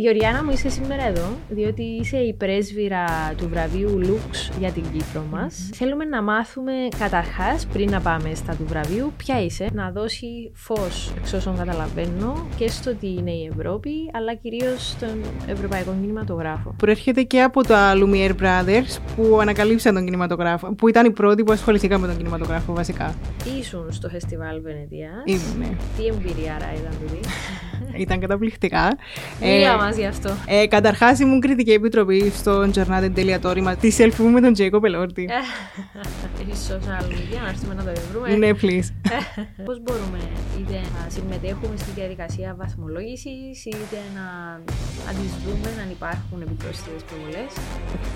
Γεωργιάνα μου είσαι σήμερα εδώ, διότι είσαι η πρέσβυρα του βραβείου Lux για την Κύπρο μας. Θέλουμε να μάθουμε καταρχάς, πριν να πάμε στα του βραβείου, ποια είσαι, να δώσει φως, εξ όσων καταλαβαίνω, και στο τι είναι η Ευρώπη, αλλά κυρίως στον ευρωπαϊκό κινηματογράφο. Προέρχεται και από τα Lumiere Brothers που ανακαλύψαν τον κινηματογράφο, που ήταν οι πρώτοι που ασχοληθήκαν με τον κινηματογράφο βασικά. Ήσουν στο φεστιβάλ Βενετίας. Ήμουν, ναι. Τι εμπειρία ήταν τούτη. Ήταν καταπληκτικά. Μίλα μας γι' αυτό. Ε, Καταρχάς, ήμουν κριτική επιτροπή στο Giornate Τελειατόρημα της selfie μου με τον Τζέικο Πελόρτη. Έχει social media, να έρθουμε να το βρούμε. ναι, please. Πώς μπορούμε είτε να συμμετέχουμε στη διαδικασία βαθμολόγησης, είτε να αντισδούμε αν υπάρχουν επιπρόσθετες προβολές.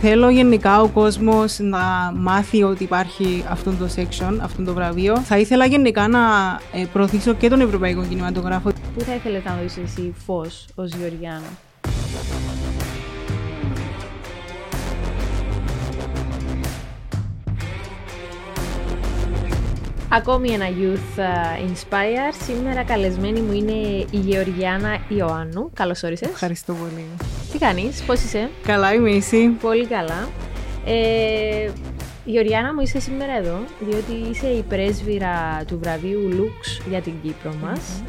Θέλω γενικά ο κόσμος να μάθει ότι υπάρχει αυτό το section, αυτό το βραβείο. Θα ήθελα γενικά να ε, προωθήσω και τον ευρωπαϊκό κινηματογράφο. Πού θα ήθελες να δώσει εσύ φως ως Γεωργιάνα. Ακόμη ένα Youth uh, Inspire. Σήμερα καλεσμένη μου είναι η Γεωργιάνα Ιωάννου. Καλώς όρισες. Ευχαριστώ πολύ. Τι κάνεις, πώς είσαι; Καλά είμαι εσύ; Πολύ καλά. Ε, Γεωργιάνα μου είσαι σήμερα εδώ, διότι είσαι η πρέσβυρα του βραβείου Lux για την Κύπρο μας.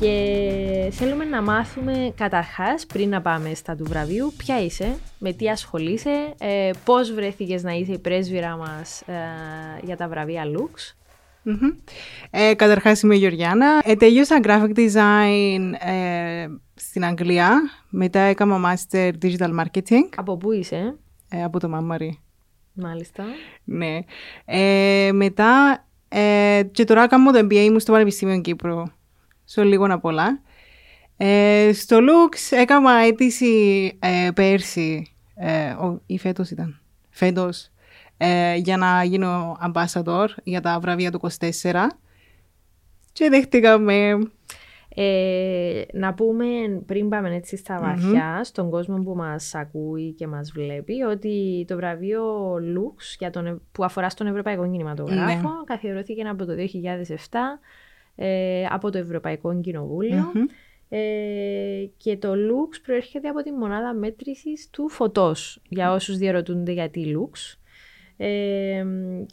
Και θέλουμε να μάθουμε καταρχάς, πριν να πάμε στα του βραβείου, ποια είσαι, με τι ασχολείσαι, ε, πώς βρέθηκες να είσαι η πρέσβυρα μας ε, για τα βραβεία Lux. Mm-hmm. Ε, καταρχάς είμαι η Γεωργιάνα. Ε, τελείωσα graphic design ε, στην Αγγλία. Μετά έκανα master digital marketing. Από πού είσαι; Ε, από το Μάμαρι. Μάλιστα. Ναι. Ε, μετά ε, και τώρα κάνω το MBA μου στο Πανεπιστήμιο Κύπρου. Σε λίγο να πολλά. Ε, στο Lux έκανα αίτηση ε, πέρσι. Ε, ή φέτος ήταν. Φέτος ε, για να γίνω ambassador για τα βραβεία του 24 και δέχτηκαμε ε, να πούμε πριν πάμε έτσι στα βαθια στον κόσμο που μας ακούει και μας βλέπει ότι το βραβείο Lux για τον, που αφορά στον Ευρωπαϊκό Κινηματογράφο ναι. καθιερώθηκε από το 2007 ε, από το Ευρωπαϊκό Ε, και το Lux προέρχεται από τη μονάδα μέτρησης του φωτός για όσους διαρωτούνται γιατί Lux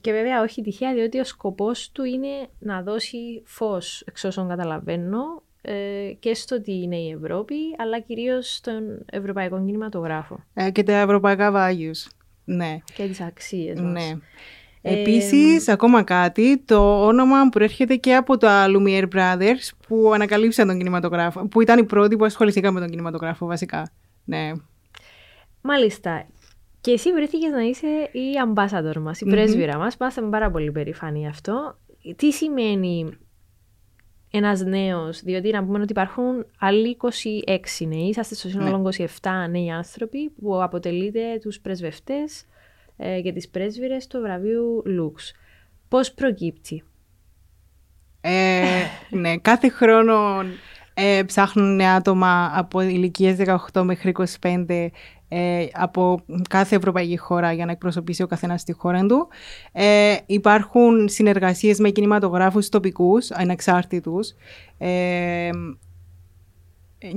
και βέβαια όχι τυχαία διότι ο σκοπός του είναι να δώσει φως εξ όσων καταλαβαίνω ε, και στο τι είναι η Ευρώπη αλλά κυρίως στον ευρωπαϊκό κινηματογράφο. Ε, και τα ευρωπαϊκά values. Ναι. Και τις αξίες μας. Ναι. Επίσης, ακόμα κάτι, το όνομα προέρχεται και από τα Lumiere Brothers που ανακαλύψαν τον κινηματογράφο, που ήταν οι πρώτοι που ασχοληθήκαν με τον κινηματογράφο βασικά. Ναι. Μάλιστα. Και εσύ βρέθηκες να είσαι η ambassador μας, η πρέσβυρα μας. Είμαστε πάρα πολύ περήφανοι αυτό. Τι σημαίνει ένας νέος, διότι να πούμε ότι υπάρχουν άλλοι 26 νέοι, είσαστε στο σύνολο 27 ναι. νέοι άνθρωποι που αποτελείτε τους πρεσβευτές ε, και τις πρέσβυρες του βραβείου Lux. Πώς προκύπτει; Ε, ναι, κάθε χρόνο ε, ψάχνουν άτομα από ηλικίες 18 μέχρι 25 ε, από κάθε ευρωπαϊκή χώρα για να εκπροσωπήσει ο καθένας τη χώρα του. Ε, υπάρχουν συνεργασίες με κινηματογράφους τοπικούς, ανεξάρτητους. Ε,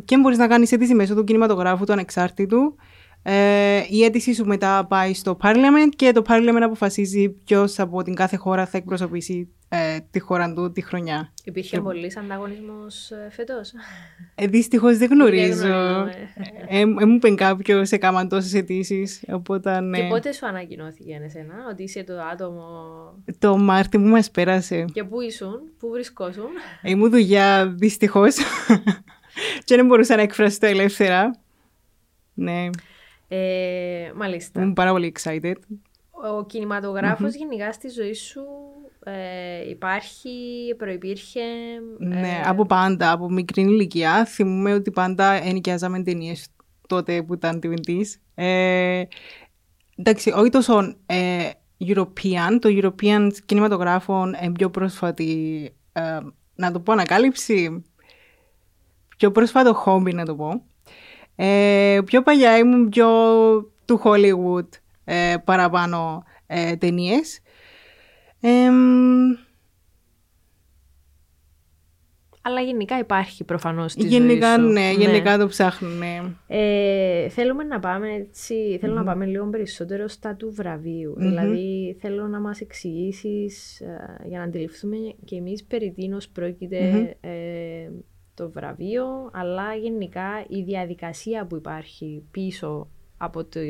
και μπορείς να κάνεις αίτηση μέσω του κινηματογράφου του ανεξάρτητου ε, η αίτησή σου μετά πάει στο Parliament και το Parliament αποφασίζει ποιος από την κάθε χώρα θα εκπροσωπήσει ε, τη χώρα του τη χρονιά. Υπήρχε και... πολύ ανταγωνισμός ε, φέτος; Ε, Δυστυχώς δεν γνωρίζω. ε, ε, μου είπε κάποιο σε κάμαν τόσες αιτήσεις. Ναι. Και πότε σου ανακοινώθηκε εσένα ότι είσαι το άτομο. Το Μάρτι μου μας πέρασε. Και πού ήσουν, πού βρισκόσουν; Ήμουν δουλειά δυστυχώς. και δεν μπορούσα να εκφραστώ ελεύθερα. Ναι. Ε, μάλιστα. Είμαι πάρα πολύ excited. Ο κινηματογραφος γενικά στη ζωή σου ε, υπάρχει, προϋπήρχε... Ναι, ε, από πάντα, από μικρή ηλικία. Θυμούμαι ότι πάντα ενοικιάζαμε ταινίες τότε που ήταν τυβεντής. Ε, εντάξει, όχι τόσο ε, European, το European κινηματογράφο είναι πιο πρόσφατη, ε, να το πω ανακάλυψη, πιο πρόσφατο hobby να το πω. Ε, πιο παλιά ήμουν πιο του Hollywood ε, παραπάνω ε, ταινίες. αλλά γενικά υπάρχει προφανώς στη γενικά, ζωής σου. ναι, γενικά το ψάχνουν, ναι. Ε, θέλουμε να πάμε έτσι, θέλω Mm-hmm. να πάμε λίγο περισσότερο στα του βραβείου. Δηλαδή θέλω να μας εξηγήσεις ε, για να αντιληφθούμε και εμείς περί τίνος πρόκειται Mm-hmm. ε, το βραβείο, αλλά γενικά η διαδικασία που υπάρχει πίσω από το,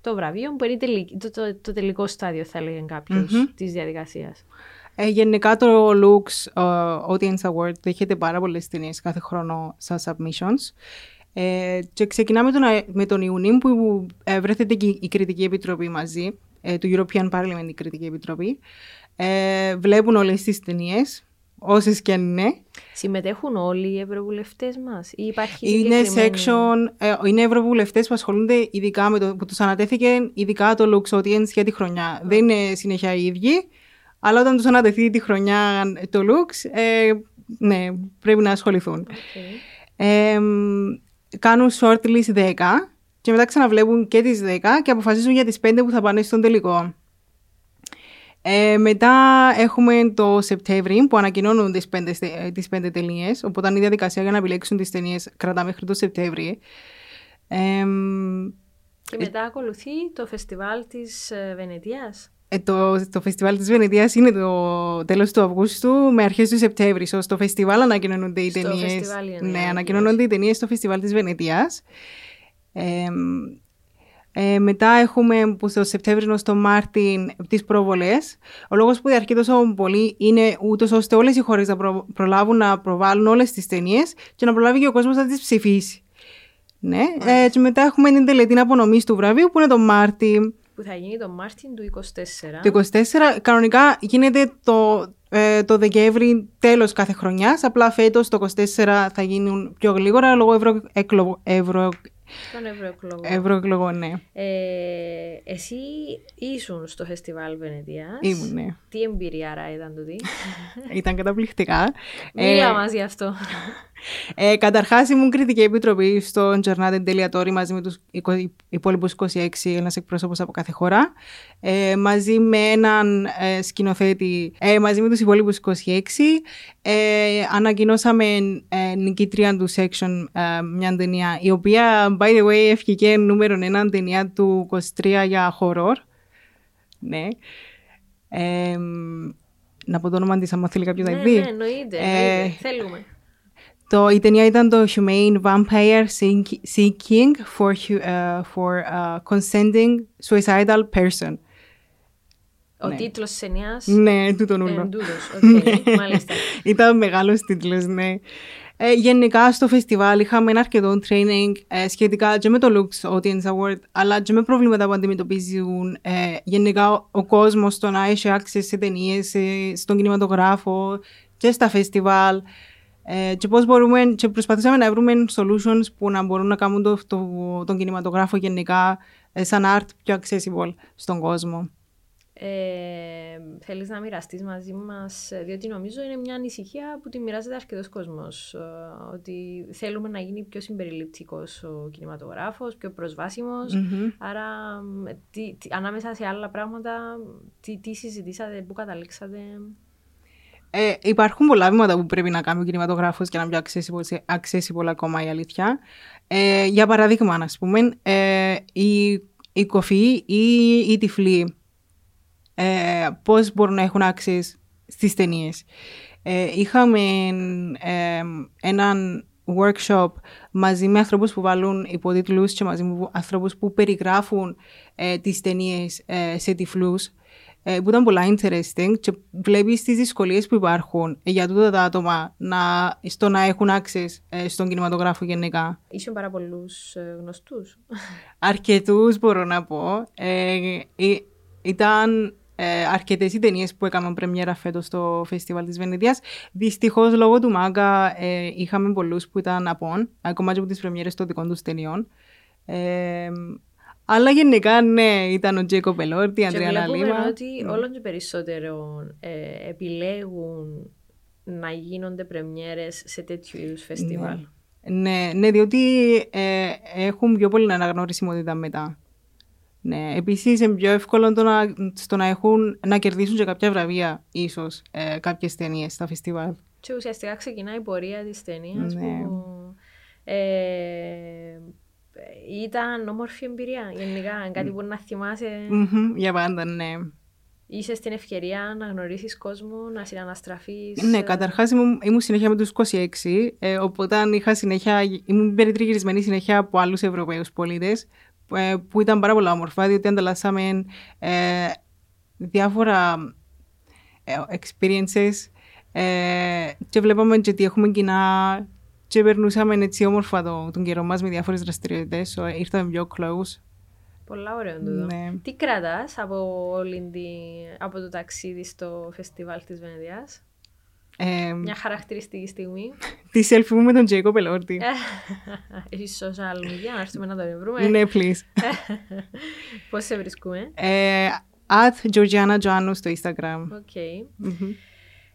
το βραβείο που είναι η τελική- το, το, το τελικό στάδιο θα έλεγε κάποιος Mm-hmm. της διαδικασίας. Ε, γενικά το Lux ε, Audience Award δέχεται πάρα πολλές ταινίες κάθε χρόνο στα submissions. Ε, και ξεκινάμε τον, Α- με τον Ιουνίου που ε, βρέθεται και η Κριτική Επιτροπή μαζί, ε, του European Parliament η Κριτική Επιτροπή. Ε, βλέπουν όλες τις ταινίες, όσες και αν είναι. Συμμετέχουν όλοι οι ευρωβουλευτές μας ή υπάρχει Είναι συγκεκριμένη- section, ε, είναι ευρωβουλευτές που ασχολούνται ειδικά με το που τους ανατέθηκε ειδικά το Lux Audience για τη χρονιά. Δεν είναι συνέχεια οι ίδιοι, αλλά όταν τους ανατεθεί τη χρονιά το Lux, ε, ναι, πρέπει να ασχοληθούν. Οκ. Ε, κάνουν shortlist 10 και μετά ξαναβλέπουν και τις 10 και αποφασίζουν για τις 5 που θα πάνε στον τελικό. Ε, μετά έχουμε το Σεπτέμβρη που ανακοινώνουν τις 5, τις πέντε ταινίες, οπότε η διαδικασία για να επιλέξουν τις ταινίες κρατά μέχρι το Σεπτέμβρη. Ε, Και μετά ακολουθεί το φεστιβάλ της ε, Βενετίας. ε, το, το φεστιβάλ της Βενετίας είναι το τέλος του Αυγούστου με αρχές του Σεπτέμβρη. So, στο φεστιβάλ ανακοινώνονται οι Στο ταινίες. φεστιβάλ είναι η Ναι, ανακοίνωση. ανακοινώνονται οι ταινίες στο φεστιβάλ της Βενετίας. Ε, ε, μετά έχουμε που στο Σεπτέμβριο στο Μάρτη τις προβολές. Ο λόγος που διαρκεί τόσο πολύ είναι ούτως ώστε όλες οι χώρες να προ- προλάβουν να προβάλλουν όλες τις ταινίες και να προλάβει και ο κόσμος να τις ψηφίσει. Ναι. Ε, και μετά έχουμε την τελετή απονομής του βραβείου που είναι το Μάρτι. που θα γίνει το Μάρτιν του 24. Το 24 κανονικά γίνεται το, ε, το Δεκέμβρη τέλος κάθε χρονιάς. Απλά φέτος το 24 θα γίνουν πιο γλίγορα λόγω ευρω, εκλο, ευρω, Τον ευρωεκλογό. ευρωεκλογών. Ναι. Ε, εσύ ήσουν στο φεστιβάλ Βενετίας. Ήμουν, ναι. Τι εμπειρία άρα ήταν τούτη; Ήταν καταπληκτικά. Μίλα μας γι' αυτό. Ε, Καταρχάς, ήμουν κριτική επιτροπή στο Journal Deliatory μαζί με τους υπόλοιπους 26, ένα εκπρόσωπο από κάθε χώρα. Ε, μαζί με έναν ε, σκηνοθέτη, ε, μαζί με τους υπόλοιπους 26. Ε, ανακοινώσαμε ε, νικήτρια του section ε, μια ταινία, η οποία, by the way, έφυγε νούμερο ένα ταινία του 23 για horror. Ναι. Ε, να πω το όνομα της, άμα θέλει κάποιος να ναι, δει. ναι, εννοείται. Ε, εννοείται. Θέλουμε. Το, η ταινία ήταν το Humanist Vampire Seek- Seeking for, hu- uh, for uh, Consenting Suicidal Person. Ο τίτλος της ταινίας; Ναι, τούτο νουλό. εν τούτος. Οκ, μάλιστα. Ήταν μεγάλος τίτλος, ναι. Ε, γενικά στο φεστιβάλ είχαμε ένα αρκετό training ε, σχετικά και με το Lux Audience Award αλλά και με προβλήματα που αντιμετωπίζουν ε, γενικά ο, ο κόσμος στο να έχει access σε ταινίες, σε- στον κινηματογράφο και στα φεστιβάλ ε, και πώς μπορούμε και προσπαθήσαμε να βρούμε solutions που να μπορούν να κάνουν το, το, τον κινηματογράφο γενικά ε, σαν art πιο accessible στον κόσμο. Ε, θέλεις να μοιραστείς μαζί μας, ε, διότι νομίζω είναι μια ανησυχία που τη μοιράζεται αρκετός κόσμος, ε, ότι θέλουμε να γίνει πιο συμπεριληπτικός ο κινηματογράφος, πιο προσβάσιμος, Μμμ. άρα ε, τι, τι- ανάμεσα σε άλλα πράγματα, τι, τι συζητήσατε, πού καταλήξατε; Ε, υπάρχουν πολλά βήματα που πρέπει να κάνει ο κινηματογράφος για να είναι πιο accessible, accessible ακόμα η αλήθεια. Ε, για παράδειγμα, α πούμε, ε, η, η κοφή ή η τυφλή. Ε, πώς μπορούν να έχουν access στις ταινίες. Ε, είχαμε ε, έναν workshop μαζί με ανθρώπους που βάλουν υποτίτλους και μαζί με ανθρώπους που περιγράφουν ε, τις ταινίες ε, σε τυφλούς ε, που ήταν πολλά interesting και βλέπεις τις δυσκολίες που υπάρχουν για τούτα τα άτομα να, στο να έχουν access ε, στον κινηματογράφο γενικά. Ήσουν πάρα πολλούς ε, γνωστούς. Αρκετούς μπορώ να πω. Ε, ε, ήταν ε, αρκετές οι ταινίες που έκαναν πρεμιέρα φέτος στο φεστιβάλ της Βενετίας. Δυστυχώς λόγω του μάγκα ε, είχαμε πολλούς που ήταν απόν, ακόμα και από τις πρεμιέρες των δικών τους ταινιών. Ε, αλλά γενικά ναι, ήταν ο Τζέικο Πελόρτη, η και Αντρέα βλέπουμε Λαλίμα. ότι όλο και περισσότερο ε, επιλέγουν να γίνονται πρεμιέρες σε τέτοιου είδους φεστιβάλ. Ναι, ναι, διότι ε, έχουν πιο πολύ αναγνωρισιμότητα μετά. Ναι, επίσης είναι πιο εύκολο το να, στο να, έχουν, να κερδίσουν και κάποια βραβεία, ίσως, ε, κάποιες ταινίες στα φεστιβάλ. Και ουσιαστικά ξεκινάει η πορεία της ταινίας Ναι. που ε, ήταν όμορφη εμπειρία γενικά, κάτι που να θυμάσαι. Μμμ, Για πάντα, ναι. Είσαι στην ευκαιρία να γνωρίσεις κόσμο, να συναναστραφείς. Ναι, ε, καταρχάς ήμουν, ήμουν συνέχεια με τους 26, ε, οπότε είχα συνέχεια, ήμουν περιτριγυρισμένη συνέχεια από άλλους Ευρωπαίους πολίτες, ε, που ήταν πάρα πολλά όμορφα, διότι ανταλλάσσαμε ε, διάφορα ε, experiences ε, και βλέπαμε και τι έχουμε κοινά και περνούσαμε έτσι όμορφα το, τον καιρό μας με διάφορες δραστηριότητες, so, ήρθαμε πιο close. Πολλά ωραίο τούτο. Ναι. Τι κρατάς από, όλη τη, από το ταξίδι στο φεστιβάλ της Βενεδίας. Ε, Μια χαρακτηριστική στιγμή. τη selfie μου με τον Τζέικο Πελόρτη. Έχεις social media, να έρθουμε να το βρούμε. ναι, please. Πώς σε βρισκούμε. Ε, at Georgiana Joannou στο Instagram. Οκ. Μμμ.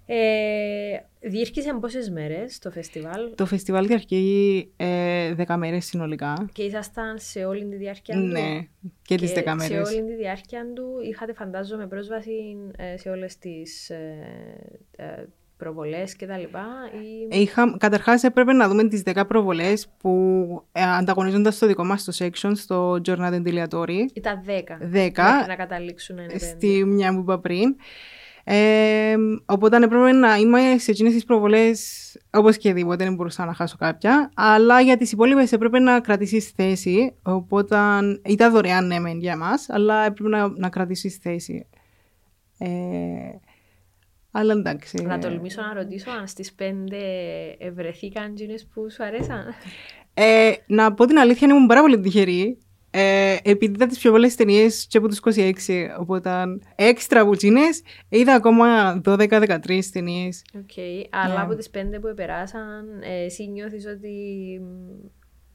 Ε, διήρκησε πόσες μέρες το φεστιβάλ; Το φεστιβάλ διαρκεί ε, 10 μέρες συνολικά. και ήσασταν σε όλη τη διάρκεια του; Ναι, και τις 10 σε μέρες. όλη τη διάρκεια του είχατε φαντάζομαι πρόσβαση ε, σε όλες τις ε, ε, προβολές και τα λοιπά ή... Είχα, καταρχάς έπρεπε να δούμε τις 10 προβολές που ε, ανταγωνίζονταν στο δικό μας το section, στο Giornate degli Autori. Ήταν 10. 10 Μέχρι να καταλήξουν να είναι πέντε. στη μια που είπα πριν. Ε, οπότε έπρεπε να είμαι σε εκείνες τις προβολές όπως και δίποτε, δεν μπορούσα να χάσω κάποια. Αλλά για τις υπόλοιπες έπρεπε να κρατήσεις θέση. Οπότε ήταν δωρεάν ναι μεν για εμάς, αλλά έπρεπε να, να κρατήσεις θέση. Ε, αλλά εντάξει. Να τολμήσω να ρωτήσω αν στις 5 ευρεθήκαν τζίνες που σου αρέσαν. Ε, να πω την αλήθεια, ήμουν πάρα πολύ τυχερή. Ε, επειδή είδα τις πιο πολλές ταινίες και από τους 26, οπότε έξτρα από τζείνες, είδα ακόμα 12-13 ταινίες. Οκ, Αλλά Ναι. από τις 5 που επεράσαν, ε, εσύ νιώθεις ότι μ,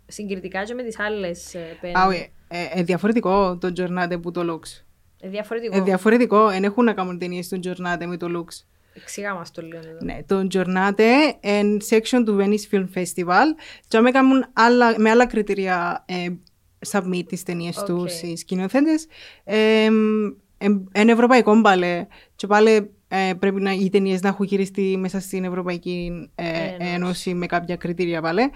συγκριτικά και με τις άλλες ε, πέντε; Α, όχι, ε, ε, διαφορετικό το Giornate που το Lux. Ε, διαφορετικό. Ε, διαφορετικό, δεν έχουν να κάνουν ταινίες στο Giornate με το Lux. Εξήγα μας το λίγο εδώ. Ναι, το Giornate εν section του Venice Film Festival και με κάνουν άλλα, με άλλα κριτήρια ε, submit τις ταινίες Οκ. τους οι σκηνοθέτες. Ε, εν ευρωπαϊκό μπαλέ και πάλι ε, πρέπει να, οι ταινίες να έχουν γυριστεί μέσα στην Ευρωπαϊκή ε, Ένωση. Ένωση με κάποια κριτήρια πάλι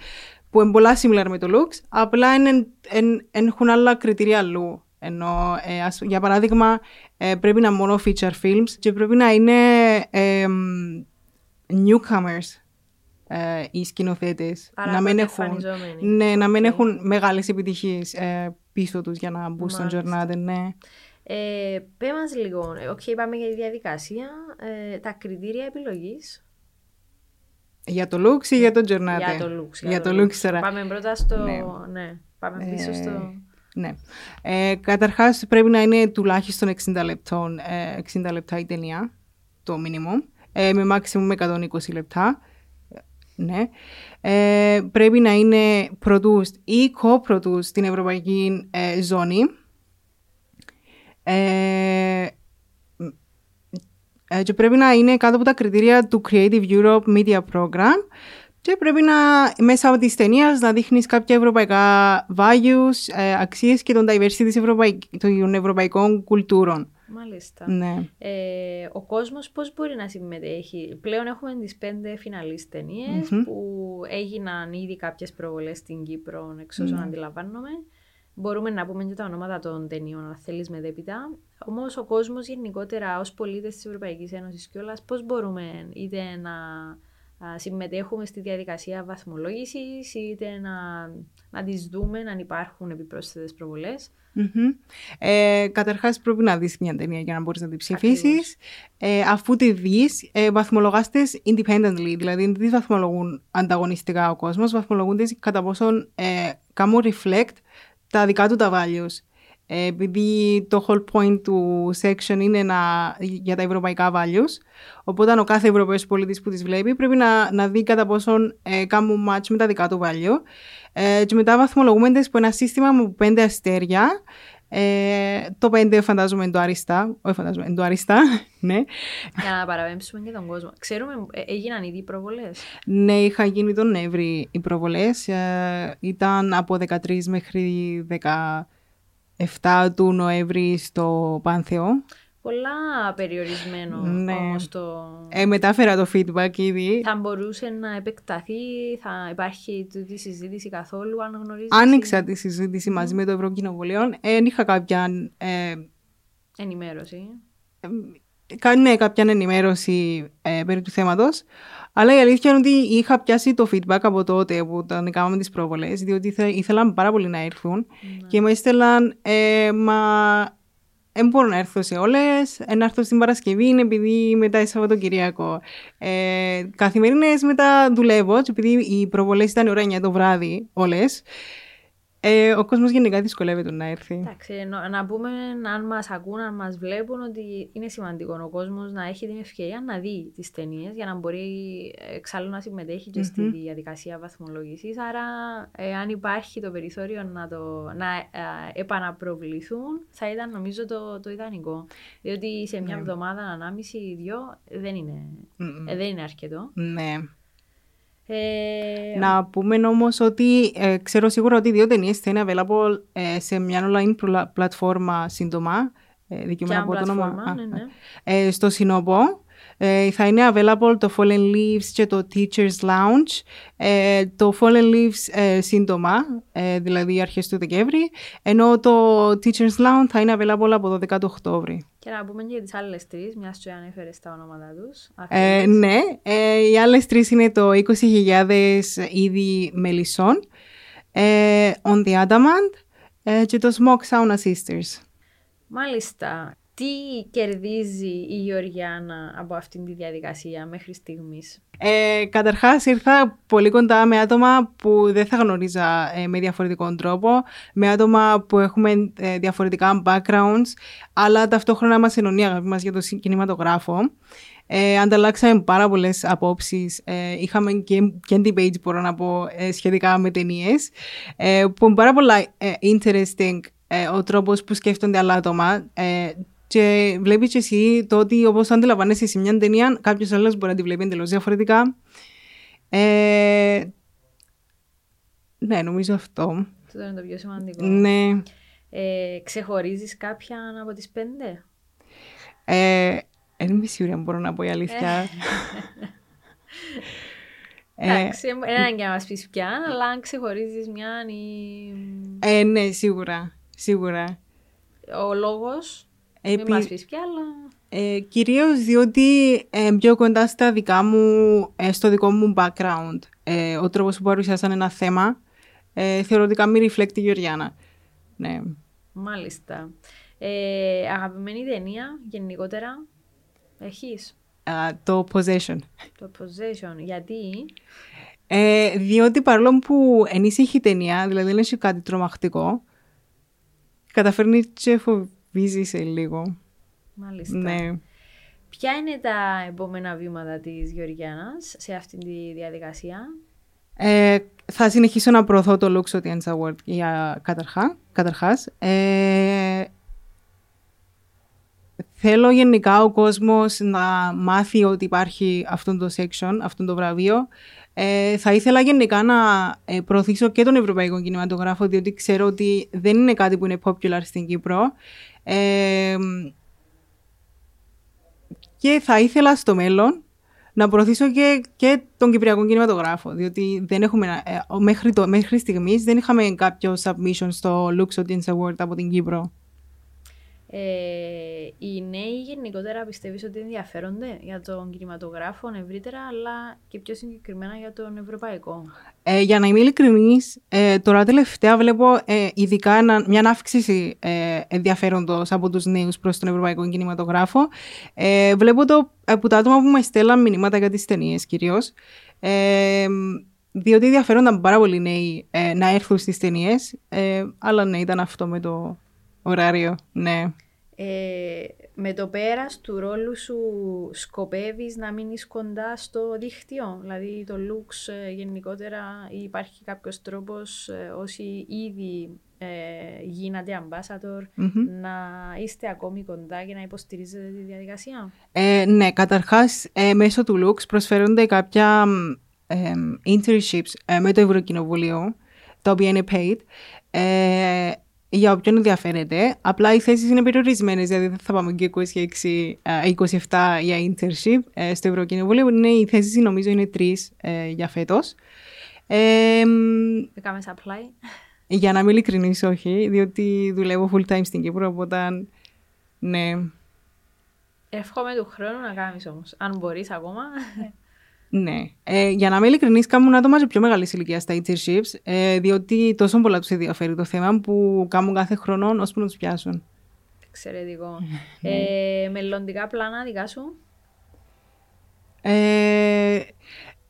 που είναι πολλά similar με το Lux, απλά εν, εν, εν, έχουν άλλα κριτήρια αλλού. Ενώ, ε, ας- για παράδειγμα, ε, πρέπει να είναι μόνο feature films και πρέπει να είναι ε, newcomers ε, οι σκηνοθέτες. Άρα να μην έχουν, πρωτοεμφανιζόμενοι. ναι, να μην Οκ. έχουν μεγάλες επιτυχίες ε, πίσω τους για να μπουν στον Μάλιστα. Giornate, ναι. Ε, πέ μας λίγο, ε, οκ, είπαμε για τη διαδικασία, ε, τα κριτήρια επιλογής Για το Lux ή για το Giornate. για το Lux. Για το Lux τώρα. Πάμε πρώτα στο... Ναι. Ναι, πάμε πίσω Ε, στο... Ναι. Ε, καταρχάς πρέπει να είναι τουλάχιστον 60 λεπτών, ε, 60 λεπτά η ταινία, το minimum, ε, με maximum 120 λεπτά. Ε, Ναι. Ε, πρέπει να είναι produced ή co-produced στην ευρωπαϊκή ε, ζώνη. Ε, ε, και πρέπει να είναι κάτω από τα κριτήρια του Creative Europe Media Program και πρέπει να μέσα από τις ταινίες να δείχνεις κάποια ευρωπαϊκά values, ε, αξίες και τον diversity της ευρωπαϊκ... των ευρωπαϊκών κουλτούρων. Μάλιστα. Ναι. Ε, ο κόσμος πώς μπορεί να συμμετέχει; Πλέον έχουμε τις πέντε φιναλείς ταινίες Μμμ. που έγιναν ήδη κάποιες προβολές στην Κύπρο εξ όσων Ναι. αντιλαμβάνομαι. Μπορούμε να πούμε και τα ονόματα των ταινιών αν θέλεις μετέπειτα. Όμως ο κόσμος γενικότερα ως πολίτες της Ευρωπαϊκής Ένωσης κιόλας πώς μπορούμε είτε να α, συμμετέχουμε στη διαδικασία βαθμολόγησης είτε να, να τις δούμε αν υπάρχουν επιπρόσθετες προβολές. Μμμ. Ε, καταρχάς πρέπει να δεις μια ταινία για να μπορείς να την ψηφίσεις. Ε, αφού τη δεις, ε, βαθμολογάστες independently, δηλαδή δεν τις βαθμολογούν ανταγωνιστικά ο κόσμος, βαθμολογούν τις κατά πόσον ε, κάνουν reflect τα δικά του τα values. Ε, επειδή το whole point του section είναι να, για τα ευρωπαϊκά values, οπότε ο κάθε Ευρωπαίος πολίτης που τις βλέπει πρέπει να, να δει κατά πόσον ε, κάνουν match με τα δικά του value. Ε, και μετά βαθμολογούμε τις από ένα σύστημα με πέντε αστέρια. Ε, το πέντε φαντάζομαι είναι το αριστά. Όχι φαντάζομαι, είναι το αριστά. ναι. Για να παραπέμψουμε και τον κόσμο. Ξέρουμε, ε, έγιναν ήδη προβολές. ναι, είχα γίνει τον Νοέμβρη οι προβολές. Ε, ήταν από 13 μέχρι 17 του Νοέμβρη στο Πάνθεο. πολλά περιορισμένο Ναι. όμως το... Ε, μετάφερα το feedback ήδη. Θα μπορούσε να επεκταθεί, θα υπάρχει τούτη συζήτηση καθόλου, αν γνωρίζεις; Άνοιξα τη συζήτηση μαζί με το Ευρωκοινοβουλίο. Ε, δεν είχα κάποια, ε, Ενημέρωση. κα- ναι, κάποια ενημέρωση ε, περί του θέματος. Αλλά η αλήθεια είναι ότι είχα πιάσει το feedback από τότε που τον κάναμε τις πρόβολες, διότι ήθε- ήθελαν πάρα πολύ να έρθουν και με έστελαν, ε, μα δεν μπορώ να έρθω σε όλες, ε, να έρθω στην Παρασκευή είναι επειδή μετά Σαββατοκυριακό. Ε, καθημερινές μετά δουλεύω και επειδή οι προβολές ήταν ώρα 9 το βράδυ όλες, ε, ο κόσμος γενικά δυσκολεύεται να έρθει. Εντάξει, εννο- να πούμε, αν μας ακούν, αν μας βλέπουν, ότι είναι σημαντικό ο κόσμος να έχει την ευκαιρία να δει τις ταινίες για να μπορεί ε, εξάλλου να συμμετέχει και στη διαδικασία βαθμολόγησης. Άρα, ε, αν υπάρχει το περιθώριο να, το, να ε, επαναπροβληθούν, θα ήταν νομίζω το, το ιδανικό. Διότι σε μια εβδομάδα, ανάμιση ή δυο, δεν είναι, Μμμ. ε, δεν είναι αρκετό. Ναι. Ε, Να πούμε όμως ότι ε, ξέρω σίγουρα ότι οι δύο ταινίες θα είναι available ε, σε μια online πλα- πλατφόρμα σύντομα. Ε, δικαιωμένα Ποια από το όνομα. πλατφόρμα, Α, ναι, ναι. ε, στο Σινόπο. Ε, θα είναι available το Fallen Leaves και το Teachers Lounge. Ε, το Fallen Leaves ε, σύντομα, ε, δηλαδή αρχές του Δεκέμβρη, ενώ το Teachers Lounge θα είναι available από 12 του Οκτώβρη. Και να πούμε και τις άλλες τρεις, μιας και ανέφερε τα ονόματα τους. Ε, αφήνεις. ναι, ε, οι άλλες τρεις είναι το 20.000 είδη μελισσών, ε, On the Adamant ε, και το Smoke Sauna Sisters. Μάλιστα. Τι κερδίζει η Γεωργιάνα από αυτήν τη διαδικασία μέχρι στιγμής; Ε, καταρχάς ήρθα πολύ κοντά με άτομα που δεν θα γνωρίζα ε, με διαφορετικό τρόπο, με άτομα που έχουμε ε, διαφορετικά backgrounds, αλλά ταυτόχρονα μας ενωνεί η αγάπη μας για το συ- κινηματογράφο. Ε, ανταλλάξαμε πάρα πολλές απόψεις. Ε, είχαμε και, και debates, μπορώ να πω, ε, σχετικά με ταινίες. Ε, που είναι πάρα πολλά ε, interesting ε, ο τρόπος που σκέφτονται άλλα άτομα. Ε, και βλέπεις και εσύ το ότι όπως αντιλαμβάνεσαι σε μια ταινία, κάποιος άλλος μπορεί να τη βλέπει εντελώς διαφορετικά. Ε, ναι, νομίζω αυτό. Αυτό είναι το πιο σημαντικό. Ναι. Ε, ξεχωρίζεις κάποια από τις πέντε; Ε, δεν είμαι σίγουρη αν μπορώ να πω η αλήθεια. Ε, Εντάξει, δεν είναι και να μας πεις πια, αλλά αν ξεχωρίζεις μια ή... ε, ναι, σίγουρα. Σίγουρα. Ο λόγος, Επί- μην μας πεις πια, αλλά... Ε, κυρίως διότι ε, πιο κοντά στα δικά μου, ε, στο δικό μου background, ε, ο τρόπος που παρουσιάσαν ένα θέμα, ε, θεωρητικά μη reflect τη Γεωργιάνα. Ναι. Μάλιστα. Ε, αγαπημένη ταινία, γενικότερα, έχεις; Α, το possession. το Possession. Γιατί, Ε, διότι παρόλο που ενίσχυε η ταινία, δηλαδή δεν έχει κάτι τρομακτικό, καταφέρνει και φοβίζει σε λίγο. μάλιστα. Ναι. Ποια είναι τα επόμενα βήματα της Γεωργιάνας σε αυτή τη διαδικασία; Ε, θα συνεχίσω να προωθώ το Lux Audience Award για καταρχά, καταρχάς. Ε, θέλω γενικά ο κόσμος να μάθει ότι υπάρχει αυτό το section, αυτό το βραβείο. Ε, θα ήθελα γενικά να ε, προωθήσω και τον Ευρωπαϊκό Κινηματογράφο, διότι ξέρω ότι δεν είναι κάτι που είναι popular στην Κύπρο. Ε, και θα ήθελα στο μέλλον να προωθήσω και, και τον Κυπριακό κινηματογράφο, διότι δεν έχουμε, ε, μέχρι, το, μέχρι στιγμής δεν είχαμε κάποιο submission στο Lux Audience Award από την Κύπρο. Ε, οι νέοι γενικότερα πιστεύεις ότι ενδιαφέρονται για τον κινηματογράφο ευρύτερα, αλλά και πιο συγκεκριμένα για τον ευρωπαϊκό; Ε, για να είμαι ειλικρινής, ε, τώρα τελευταία βλέπω ε, ειδικά ένα, μια αύξηση ε, ενδιαφέροντος από τους νέους προς τον ευρωπαϊκό κινηματογράφο. Ε, βλέπω το από τα άτομα που με στέλναν μηνύματα για τις ταινίες κυρίως. Ε, διότι ενδιαφέρονταν πάρα πολλοί νέοι ε, να έρθουν στις ταινίες. Ε, αλλά ναι, ήταν αυτό με το ωράριο. Ναι. Ε, με το πέρας του ρόλου σου σκοπεύεις να μείνεις κοντά στο δίκτυο, δηλαδή το Lux ε, γενικότερα ή υπάρχει κάποιος τρόπος ε, όσοι ήδη ε, γίνατε ambassador να είστε ακόμη κοντά και να υποστηρίζετε τη διαδικασία; Ε, ναι, καταρχάς ε, μέσω του Lux προσφέρονται κάποια ε, internships ε, με το Ευρωκοινοβούλιο, τα οποία είναι paid. Ε, για όποιον ενδιαφέρεται. Απλά οι θέσεις είναι περιορισμένες, δηλαδή δεν θα πάμε και 26, 27 για internship ε, στο Ευρωκοινοβούλιο. Είναι, οι θέσεις νομίζω είναι τρεις ε, για φέτος. Ε, Έκαμε apply. Για να μην ειλικρινείς, όχι, διότι δουλεύω full time στην Κύπρο, οπότε ναι. Εύχομαι του χρόνου να κάνεις όμως. Αν μπορείς ακόμα. Ναι. Ε, για να είμαι ειλικρινής, κάνουν άτομα σε πιο μεγάλη ηλικία στα internships, ε, διότι τόσο πολλά τους ενδιαφέρει το θέμα που κάνουν κάθε χρόνο ώσπου να τους πιάσουν. Εξαιρετικό. ε, μελλοντικά πλάνα δικά σου; Ε,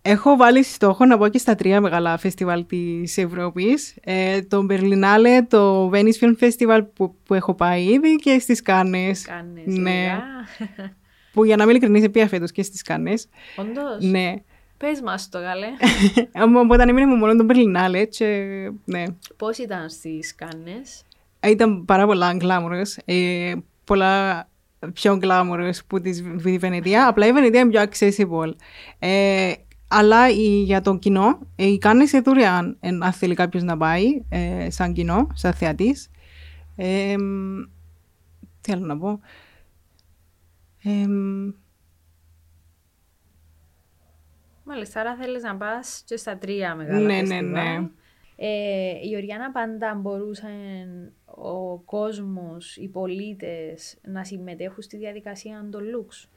έχω βάλει στόχο να πάω και στα τρία μεγάλα φεστιβάλ της Ευρώπης. Ε, το Berlinale, το Venice Film Festival που, που έχω πάει ήδη και στις Κάνες. Κάνες, ναι. Που για να μην ειλικρινή, πήγα φέτο και στι Κάνε. Όντως. Ναι. Πες μας το, καλέ. Οπότε έμεινε με μόνο τον Περλινάλε. Και... Ναι. Πώς ήταν στις Κάνες; Ε, ήταν πάρα πολλά γκλάμουρες. Ε, πολλά πιο γκλάμουρες που τη Βενετία. Απλά η Βενετία είναι πιο accessible. Ε, αλλά η, για το κοινό, ε, οι Κάνες είναι δωρεάν, αν θέλει κάποιος να πάει, ε, σαν κοινό, σαν θεατής. Ε, τι άλλο να πω. Μάλιστα, άρα θέλεις να πας και στα τρία μεγάλα Ναι, ναι, ναι. Ε, η Οριάννα πάντα μπορούσε ο κόσμος, οι πολίτες να συμμετέχουν στη διαδικασία των looks.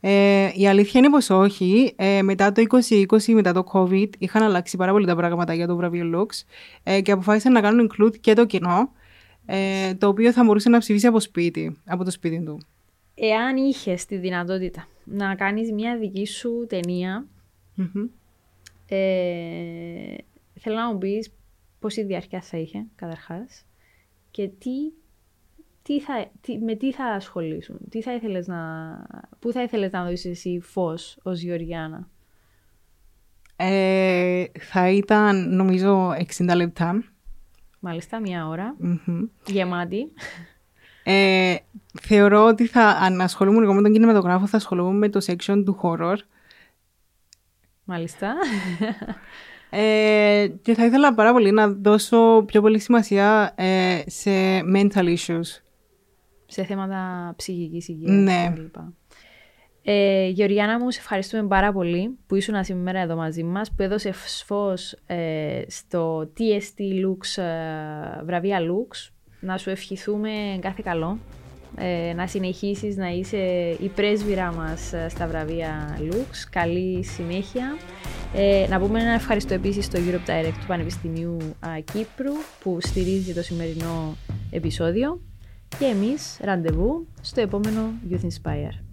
Ε, η αλήθεια είναι πως όχι. Ε, μετά το 2020, μετά το COVID, είχαν αλλάξει πάρα πολύ τα πράγματα για το βραβείο Lux ε, και αποφάσισαν να κάνουν include και το κοινό, ε, το οποίο θα μπορούσε να ψηφίσει από σπίτι, από το σπίτι του εάν είχες τη δυνατότητα να κάνεις μια δική σου ταινια ε, θέλω να μου πεις πόση διάρκεια θα είχε καταρχάς και τι, τι θα, τι, με τι θα ασχολήσουν, τι θα ήθελες να, πού θα ήθελες να δώσεις εσύ φως ως Γεωργιάνα. Ε, θα ήταν νομίζω 60 λεπτά. Μάλιστα, μία Γεμάτη. Ε, θεωρώ ότι θα, αν ασχολούμαι εγώ με τον κινηματογράφο, θα ασχολούμαι με το section του horror. Μάλιστα. Ε, και θα ήθελα πάρα πολύ να δώσω πιο πολύ σημασία ε, σε mental issues. Σε θέματα ψυχικής υγείας. Ναι. Ε, Γεωργιάνα μου, σε ευχαριστούμε πάρα πολύ που ήσουν σήμερα εδώ μαζί μας, που έδωσε φως ε, στο TST Lux, ε, βραβεία Lux, να σου ευχηθούμε κάθε καλό. Ε, να συνεχίσεις να είσαι η πρέσβυρά μας ε, στα βραβεία Lux. Καλή συνέχεια. Ε, να πούμε ένα ευχαριστώ επίσης στο Europe Direct του Πανεπιστημίου Κύπρου που στηρίζει το σημερινό επεισόδιο. Και εμείς ραντεβού στο επόμενο Youth Inspire.